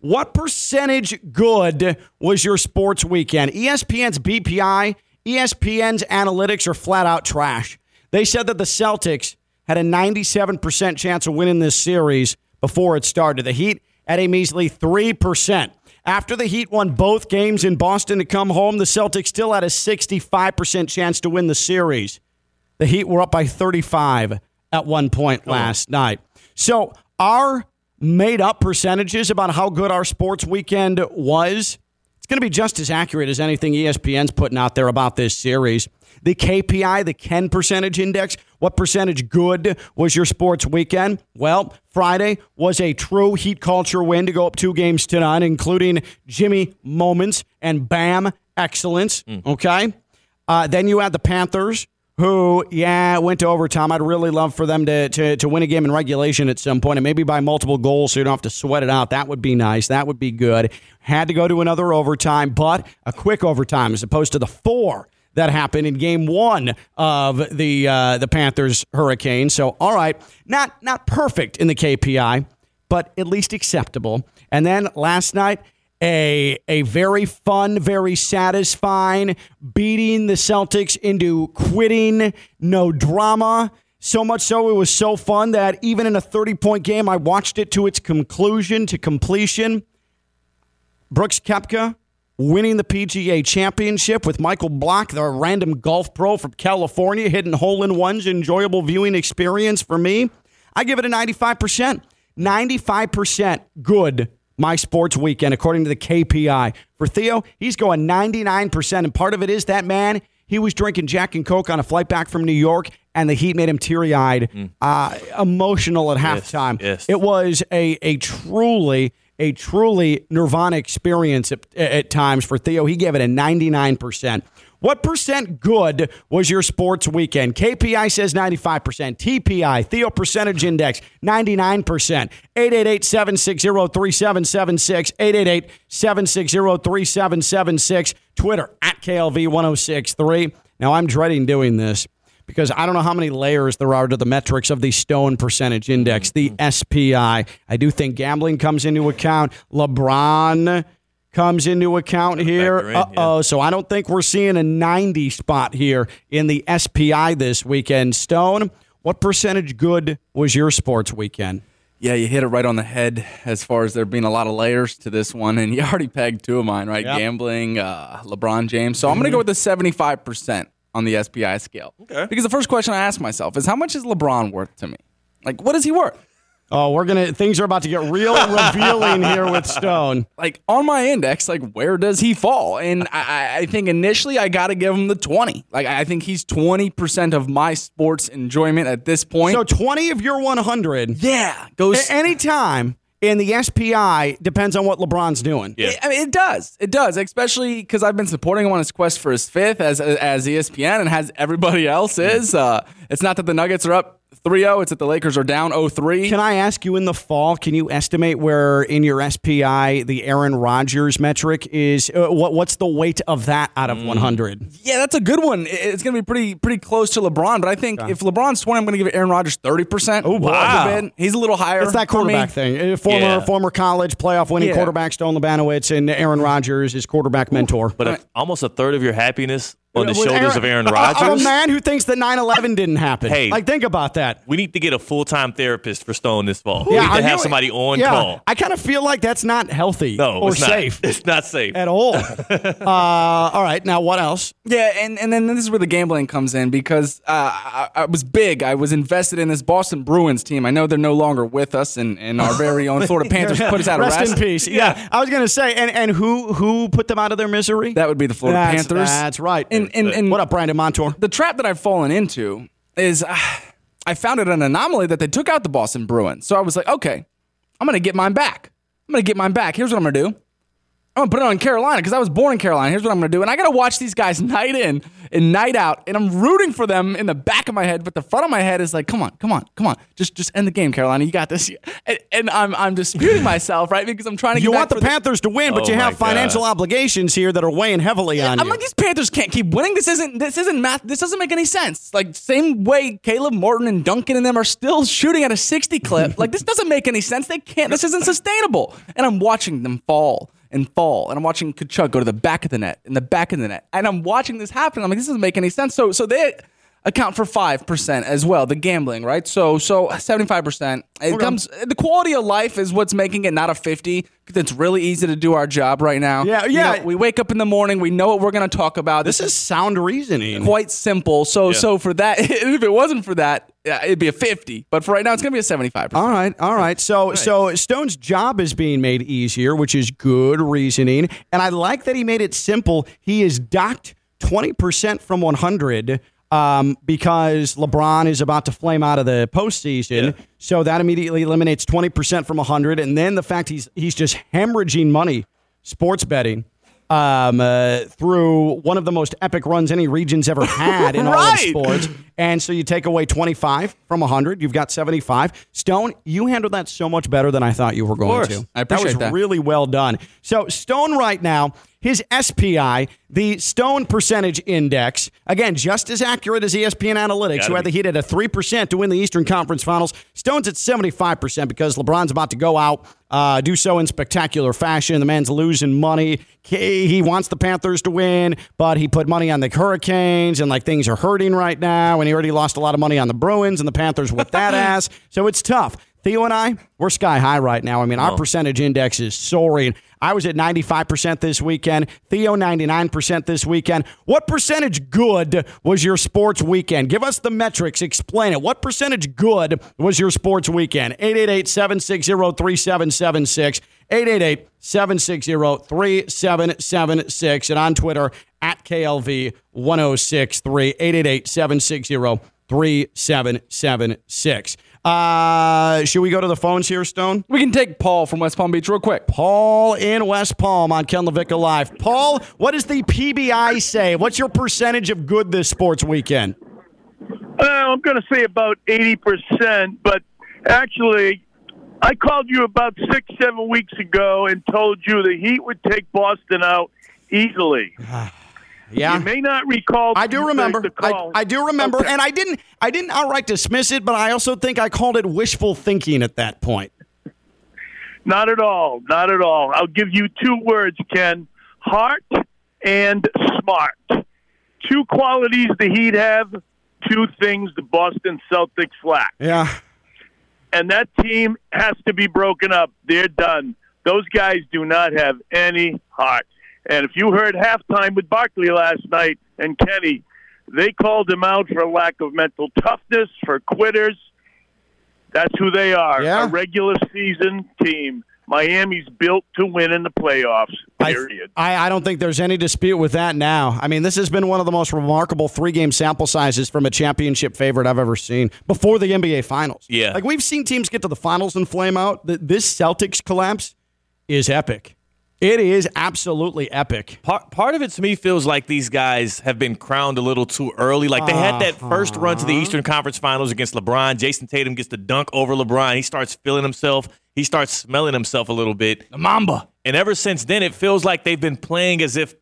What percentage good was your sports weekend? ESPN's BPI, ESPN's analytics are flat out trash. They said that the Celtics had a 97% chance of winning this series before it started. The Heat at a measly 3%. After the Heat won both games in Boston to come home, the Celtics still had a 65% chance to win the series. The Heat were up by 35 at one point oh. last night. So, our made up percentages about how good our sports weekend was, it's going to be just as accurate as anything ESPN's putting out there about this series. The KPI, the Ken percentage index, what percentage good was your sports weekend? Well, Friday was a true heat culture win to go up two games to none, including Jimmy moments and Bam excellence. Okay. Uh, then you had the Panthers, who, yeah, went to overtime. I'd really love for them to, to, to win a game in regulation at some point and maybe by multiple goals so you don't have to sweat it out. That would be nice. That would be good. Had to go to another overtime, but a quick overtime as opposed to the four that happened in game one of the uh, the Panthers Hurricane. So, all right, not not perfect in the KPI, but at least acceptable. And then last night, a a very fun, very satisfying beating the Celtics into quitting, no drama. So much so it was so fun that even in a 30 point game, I watched it to its conclusion, to completion. Brooks Koepka winning the PGA championship with Michael Block, the random golf pro from California, hitting hole in ones, enjoyable viewing experience for me. I give it a 95%. 95% good my sports weekend, according to the KPI. For Theo, he's going 99%. And part of it is that man, he was drinking Jack and Coke on a flight back from New York, and the heat made him teary eyed, uh, emotional at halftime. yes. It was a, a truly, a truly Nirvana experience at, at times for Theo. He gave it a 99%. What percent good was your sports weekend? KPI says 95%. TPI, Theo Percentage Index, 99%. 888-760-3776. 888-760-3776. Twitter, at KLV1063. Now, I'm dreading doing this because I don't know how many layers there are to the metrics of the Stone Percentage Index, the SPI. I do think gambling comes into account. LeBron comes into account here. Uh oh. So I don't think we're seeing a 90 spot here in the SPI this weekend. Stone, what percentage good was your sports weekend? Yeah, you hit it right on the head as far as there being a lot of layers to this one, and you already pegged two of mine, right? Yep. Gambling, uh, LeBron James. So I'm going to go with the 75% on the SPI scale. Okay. Because the first question I ask myself is how much is LeBron worth to me? Like, what is he worth? Oh, we're gonna. Things are about to get real revealing here with Stone. Like on my index, like where does he fall? And I, I- think initially I got to give him the 20. Like I think he's 20% of my sports enjoyment at this point. So twenty of your one hundred. yeah, goes A- anytime And the SPI depends on what LeBron's doing. Yeah. I mean, it does. It does, especially because I've been supporting him on his quest for his fifth as as ESPN and has everybody else is. Uh, it's not that the Nuggets are up 3-0, it's that the Lakers are down 0-3. Can I ask you in the fall? Can you estimate where in your SPI the Aaron Rodgers metric is? Uh, what what's the weight of that out Mm. of one hundred? yeah, that's a good one. It's going to be pretty pretty close to LeBron, but I think if LeBron's 20, I'm going to give Aaron Rodgers 30%. Oh, wow. He's a little higher. It's that for quarterback thing. Uh, Former Yeah. former college playoff winning Yeah. quarterback Stone Labanowitz and Aaron Rodgers is quarterback mentor. But if almost a third of your happiness on the With shoulders of Aaron Rodgers. Of a man who thinks that 9/11 didn't happen. Hey. like think about that. We need to get a full time therapist for Stone this fall. we need are to have somebody on yeah, call. I kind of feel like that's not healthy No, or it's not. safe It's not safe. at all. uh, all right, now what else? Yeah, and, and then this is where the gambling comes in because uh, I, I was big. I was invested in this Boston Bruins team. I know they're no longer with us, and, and our very own Florida Panthers put us out of Rest rest. in peace. Yeah. I was gonna say, and, and who who put them out of their misery? That would be the Florida that's, Panthers. That's right. And, and, and what up, Brandon Montour? the trap that I've fallen into is uh, I found it an anomaly that they took out the Boston Bruins. So I was like, okay, I'm going to get mine back. I'm going to get mine back. Here's what I'm going to do. I'm gonna put it on Carolina because I was born in Carolina. Here's what I'm gonna do, and I gotta watch these guys night in and night out, and I'm rooting for them in the back of my head, but the front of my head is like, come on, come on, come on, just just end the game, Carolina. You got this. And, and I'm I'm disputing myself, right? Because I'm trying to. Get You get want the for Panthers to win, but Oh you have financial God. obligations here that are weighing heavily on you. I'm like these Panthers can't keep winning. This isn't this isn't math. This doesn't make any sense. Like same way Caleb Martin and Duncan and them are still shooting at a 60 clip. like this doesn't make any sense. They can't. This isn't sustainable. And I'm watching them fall and fall, and I'm watching Tkachuk go to the back of the net in the back of the net, and I'm watching this happen. I'm like, this doesn't make any sense. So so they account for five percent as well. The gambling, right? So so seventy five percent. It comes. The quality of life is what's making it not a fifty. Because it's really easy to do our job right now. Yeah, You yeah. know, we wake up in the morning. We know what we're going to talk about. this is sound reasoning. quite simple. So so for that, if it wasn't for that, yeah, it'd be a fifty. But for right now, it's going to be a 75 all right all right So so Stone's job is being made easier, which is good reasoning. And I like that he made it simple. He is docked 20% from 100 um, because LeBron is about to flame out of the postseason. So that immediately eliminates 20% from 100. And then the fact he's he's just hemorrhaging money, sports betting. Um, uh, through one of the most epic runs any region's ever had in all of sports. And so you take away 25 from 100, you've got 75. Stone, you handled that so much better than I thought you were going to. I appreciate that. was that. really well done. So Stone right now, his SPI, the Stone Percentage Index, again, just as accurate as ESPN Analytics, Gotta who had the. Heat at a 3% to win the Eastern Conference Finals. Stone's at 75% because LeBron's about to go out, uh, do so in spectacular fashion. The man's losing money. He, he wants the Panthers to win, but he put money on the Hurricanes, and like things are hurting right now. And he already lost a lot of money on the Bruins, and the Panthers whipped that ass. So it's tough. Theo and I, we're sky high right now. I mean, our percentage index is soaring. I was at 95% this weekend. Theo, 99% this weekend. What percentage good was your sports weekend? Give us the metrics. Explain it. What percentage good was your sports weekend? 888 760 3776. 888 760 3776. And on Twitter, at KLV 1063. 888 760 3776. Uh, should we go to the phones here, Stone? We can take Paul from West Palm Beach real quick. Paul in West Palm on Ken LaVicka Live. Paul, what does the PBI say? What's your percentage of good this sports weekend? Well, I'm going to say about 80%, but actually, I called you about six, seven weeks ago and told you the Heat would take Boston out easily. Yeah. You may not recall. I do remember. I. I do remember, Okay. and I didn't. I didn't outright dismiss it, but I also think I called it wishful thinking at that point. Not at all. Not at all. I'll give you two words, Ken heart and smart. Two qualities the Heat have, two things the Boston Celtics lack. Yeah. and that team has to be broken up. They're done. Those guys do not have any heart. And if you heard halftime with Barkley last night and Kenny, they called him out for lack of mental toughness, for quitters. That's who they are. Yeah. A regular season team. Miami's built to win in the playoffs. Period. I, I don't think there's any dispute with that now. I mean, this has been one of the most remarkable three game sample sizes from a championship favorite I've ever seen before the NBA Finals. Yeah. Like, we've seen teams get to the finals and flame out. Th- This Celtics collapse is epic. It is absolutely epic. Part, part of it to me feels like these guys have been crowned a little too early. Like they had that uh-huh. first run to the Eastern Conference Finals against LeBron. Jayson Tatum gets the dunk over LeBron. He starts feeling himself. He starts smelling himself a little bit. The Mamba. And ever since then, it feels like they've been playing as if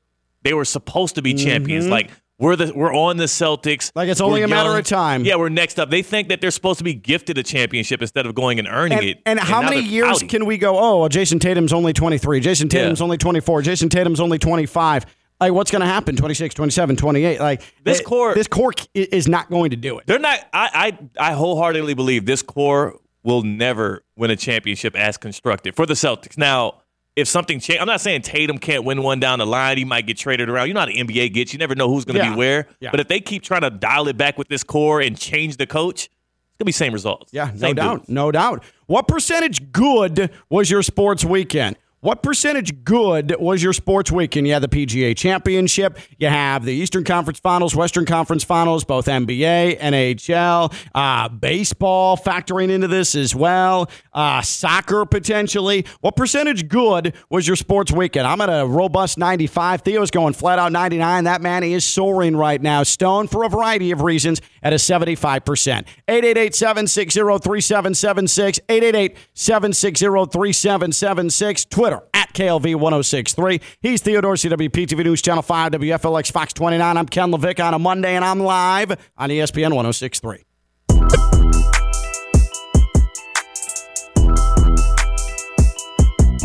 they were supposed to be champions. Mm-hmm. Like we're the we're on the Celtics. Like it's only We're a matter of time. Yeah, we're next up. They think that they're supposed to be gifted a championship instead of going and earning And, it. and how many years can we go, oh, well, Jayson Tatum's only 23, Jayson Tatum's only 24, Jayson Tatum's only 25? Like, what's going to happen? 26, 27, 28? Like, This eh, core- this core is not going to do it. They're not. I, I I wholeheartedly believe this core will never win a championship as constructed for the Celtics. Now, if something change, I'm not saying Tatum can't win one down the line. He might get traded around. You know how the NBA gets. You never know who's going to Yeah. be where. Yeah. But if they keep trying to dial it back with this core and change the coach, it's gonna be same results. Yeah, no Same doubt. dudes. No doubt. What percentage good was your sports weekend? What percentage good was your sports weekend? You had the PGA Championship. You have the Eastern Conference Finals, Western Conference Finals, both NBA, NHL, uh, baseball factoring into this as well, uh, soccer potentially. What percentage good was your sports weekend? I'm at a robust 95. Theo's going flat out 99. That man is soaring right now. Stone, for a variety of reasons, at a 75%. 888 760 3776. 888 760 3776. Twitter at KLV 1063. He's Theo Dorsey WPTV News Channel 5, WFLX Fox 29. I'm Ken LaVicka on a Monday, and I'm live on ESPN 1063.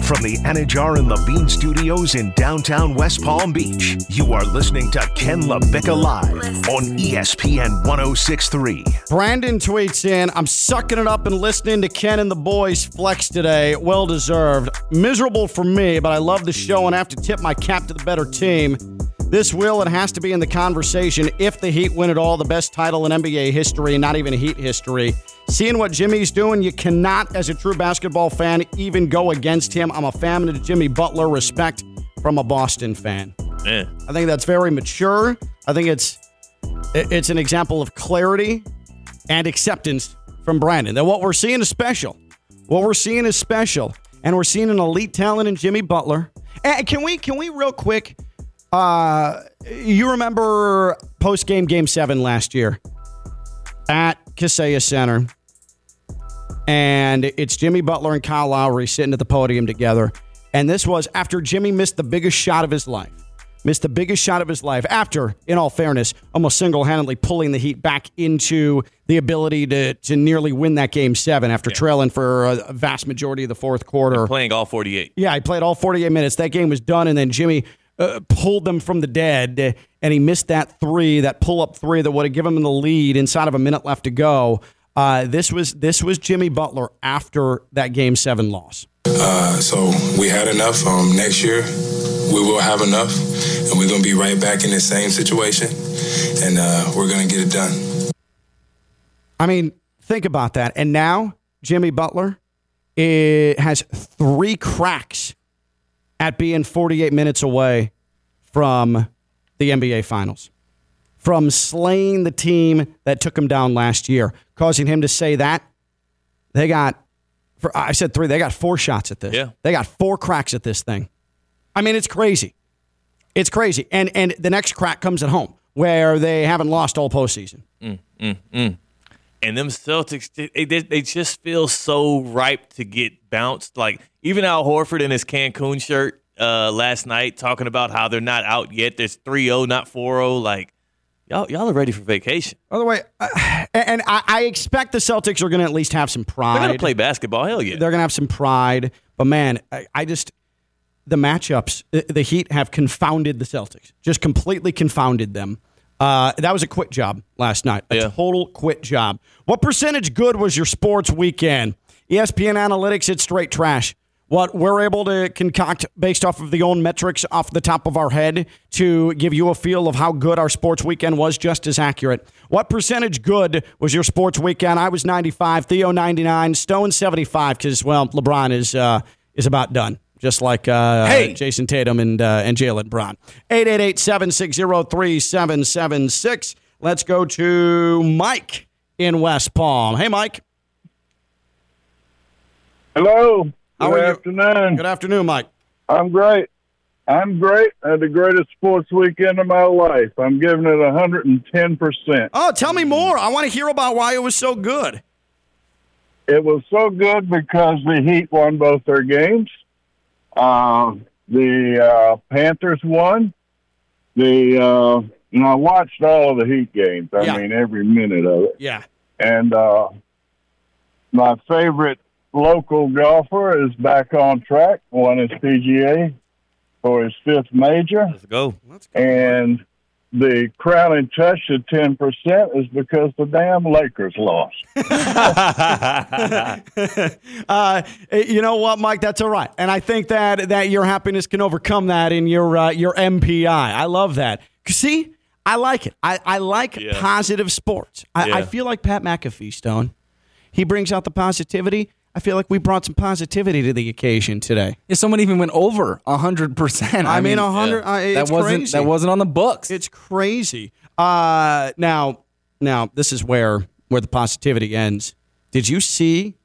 From the Anidjar and Levine Studios in downtown West Palm Beach, you are listening to Ken LaVicka Live on ESPN 1063. Brandon tweets in, I'm sucking it up and listening to Ken and the boys flex today. Well deserved. Miserable for me, but I love the show and I have to tip my cap to the better team. This will, it has to be in the conversation if the Heat win it all, the best title in NBA history, not even Heat history. Seeing what Jimmy's doing, you cannot, as a true basketball fan, even go against him. I'm a fan of Jimmy Butler. Respect from a Boston fan. Yeah. I think that's very mature. I think it's it's an example of clarity and acceptance from Brandon. That what we're seeing is special. What we're seeing is special, and we're seeing an elite talent in Jimmy Butler. And can we can we real quick? Uh, you remember post game game seven last year at Kaseya Center, and it's Jimmy Butler and Kyle Lowry sitting at the podium together. And this was after Jimmy missed the biggest shot of his life. Missed the biggest shot of his life after, in all fairness, almost single handedly pulling the Heat back into the ability to, to nearly win that game seven after trailing for a vast majority of the fourth quarter. Playing all 48. Yeah, he played all 48 minutes. That game was done, and then Jimmy uh, pulled them from the dead, uh, and he missed that three, that pull up three that would have given him the lead inside of a minute left to go. Uh, this was this was Jimmy Butler after that game seven loss. Uh, so we had enough. Um, next year, we will have enough, and we're going to be right back in the same situation, and uh, we're going to get it done. I mean, think about that. And now Jimmy Butler it has three cracks at being 48 minutes away from the NBA Finals, from slaying the team that took him down last year, causing him to say that they got. For, I said three. They got four shots at this. Yeah. They got four cracks at this thing. I mean, it's crazy. It's crazy. And and the next crack comes at home where they haven't lost all postseason. Mm, mm, mm. And them Celtics, they, they, they just feel so ripe to get bounced. Like even Al Horford in his Cancun shirt uh, last night, talking about how they're not out yet. There's 3-0, not 4-0. Like y'all, y'all are ready for vacation. By the way, uh, and I, I expect the Celtics are going to at least have some pride. They're gonna play basketball. Hell yeah. They're going to have some pride. But man, I, I just the matchups, the Heat have confounded the Celtics, just completely confounded them. Uh, that was a quit job last night. A total quit job. What percentage good was your sports weekend? ESPN Analytics, it's straight trash. What we're able to concoct based off of the own metrics off the top of our head to give you a feel of how good our sports weekend was, just as accurate. What percentage good was your sports weekend? I was 95, Theo 99, Stone 75, because, well, LeBron is, uh, is about done just like uh, Hey! Jayson Tatum and uh, and Jaylen Brown. 888-760-3776. Let's go to Mike in West Palm. Hey, Mike. Hello. How Good afternoon. Good afternoon, Mike. I'm great. I'm great. I had the greatest sports weekend of my life. I'm giving it 110%. Oh, tell me more. I want to hear about why it was so good. It was so good because the Heat won both their games. Uh, the uh, Panthers won. The uh, you know I watched all of the Heat games. I Yeah. mean every minute of it. Yeah. And uh, my favorite local golfer is back on track. Won his PGA for his fifth major. Let's go. Let's go. And the crowning touch of ten percent is because the damn Lakers lost. uh, you know what, Mike? That's all right, and I think that that your happiness can overcome that in your uh, your MPI. I love that. See, I like it. I, I like Yeah. positive sports. I, I feel like Pat McAfee, Stone. He brings out the positivity. I feel like we brought some positivity to the occasion today. Yeah, someone even went over hundred percent. I, mean, a hundred. uh, that wasn't crazy. that wasn't on the books. It's crazy. Uh, now, now this is where where the positivity ends. Did you see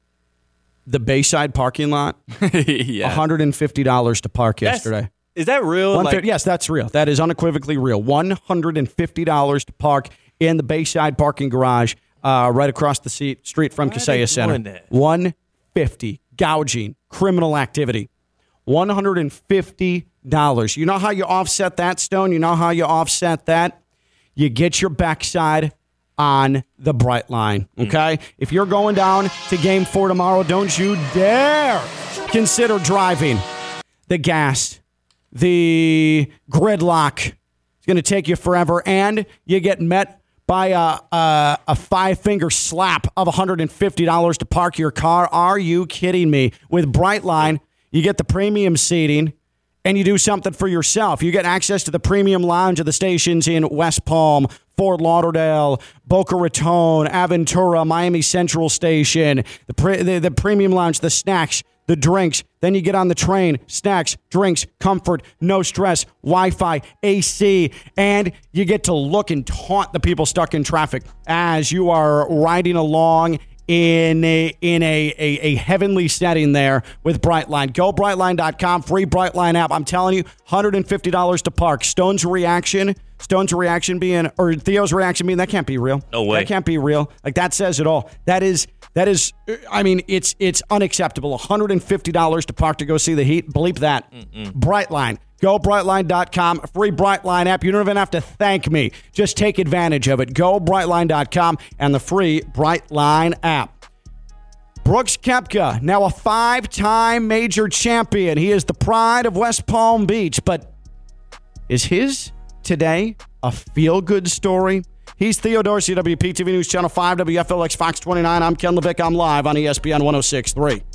the Bayside parking lot? yeah. One hundred and fifty dollars to park That's- yesterday. Is that real? Like, yes, that's real. That is unequivocally real. One hundred and fifty dollars to park in the Bayside parking garage, uh, right across the seat, street from Why Kaseya Center. One fifty gouging, criminal activity. One hundred and fifty dollars. You know how you offset that, Stone? You know how you offset that? You get your backside on the bright line. Hmm. Okay? If you're going down to game four tomorrow, don't you dare consider driving. The gas, the gridlock It's going to take you forever, and you get met by a, a, a five finger slap of $150 to park your car. Are you kidding me? With Brightline, you get the premium seating and you do something for yourself. You get access to the premium lounge of the stations in West Palm, Fort Lauderdale, Boca Raton, Aventura, Miami Central Station, the, pre- the, the premium lounge, the snacks, the drinks. Then you get on the train, snacks, drinks, comfort, no stress, Wi Fi, AC, and you get to look and taunt the people stuck in traffic as you are riding along in a in a, a, a heavenly setting there with Brightline. Go brightline.com, free Brightline app. I'm telling you, $150 to park. Stone's reaction, Stone's reaction being or Theo's reaction being that can't be real. No way. That can't be real. Like that says it all. That is that is I mean, it's it's unacceptable. $150 to park to go see the Heat. Bleep that. Brightline. Go brightline.com, free Brightline app. You don't even have to thank me. Just take advantage of it. Go brightline.com and the free Brightline app. Brooks Koepka, now a five time major champion. He is the pride of West Palm Beach, but is his today a feel good story? He's Theo Dorsey, WPTV News Channel 5, WFLX Fox 29. I'm Ken LaVicka. I'm live on ESPN 1063.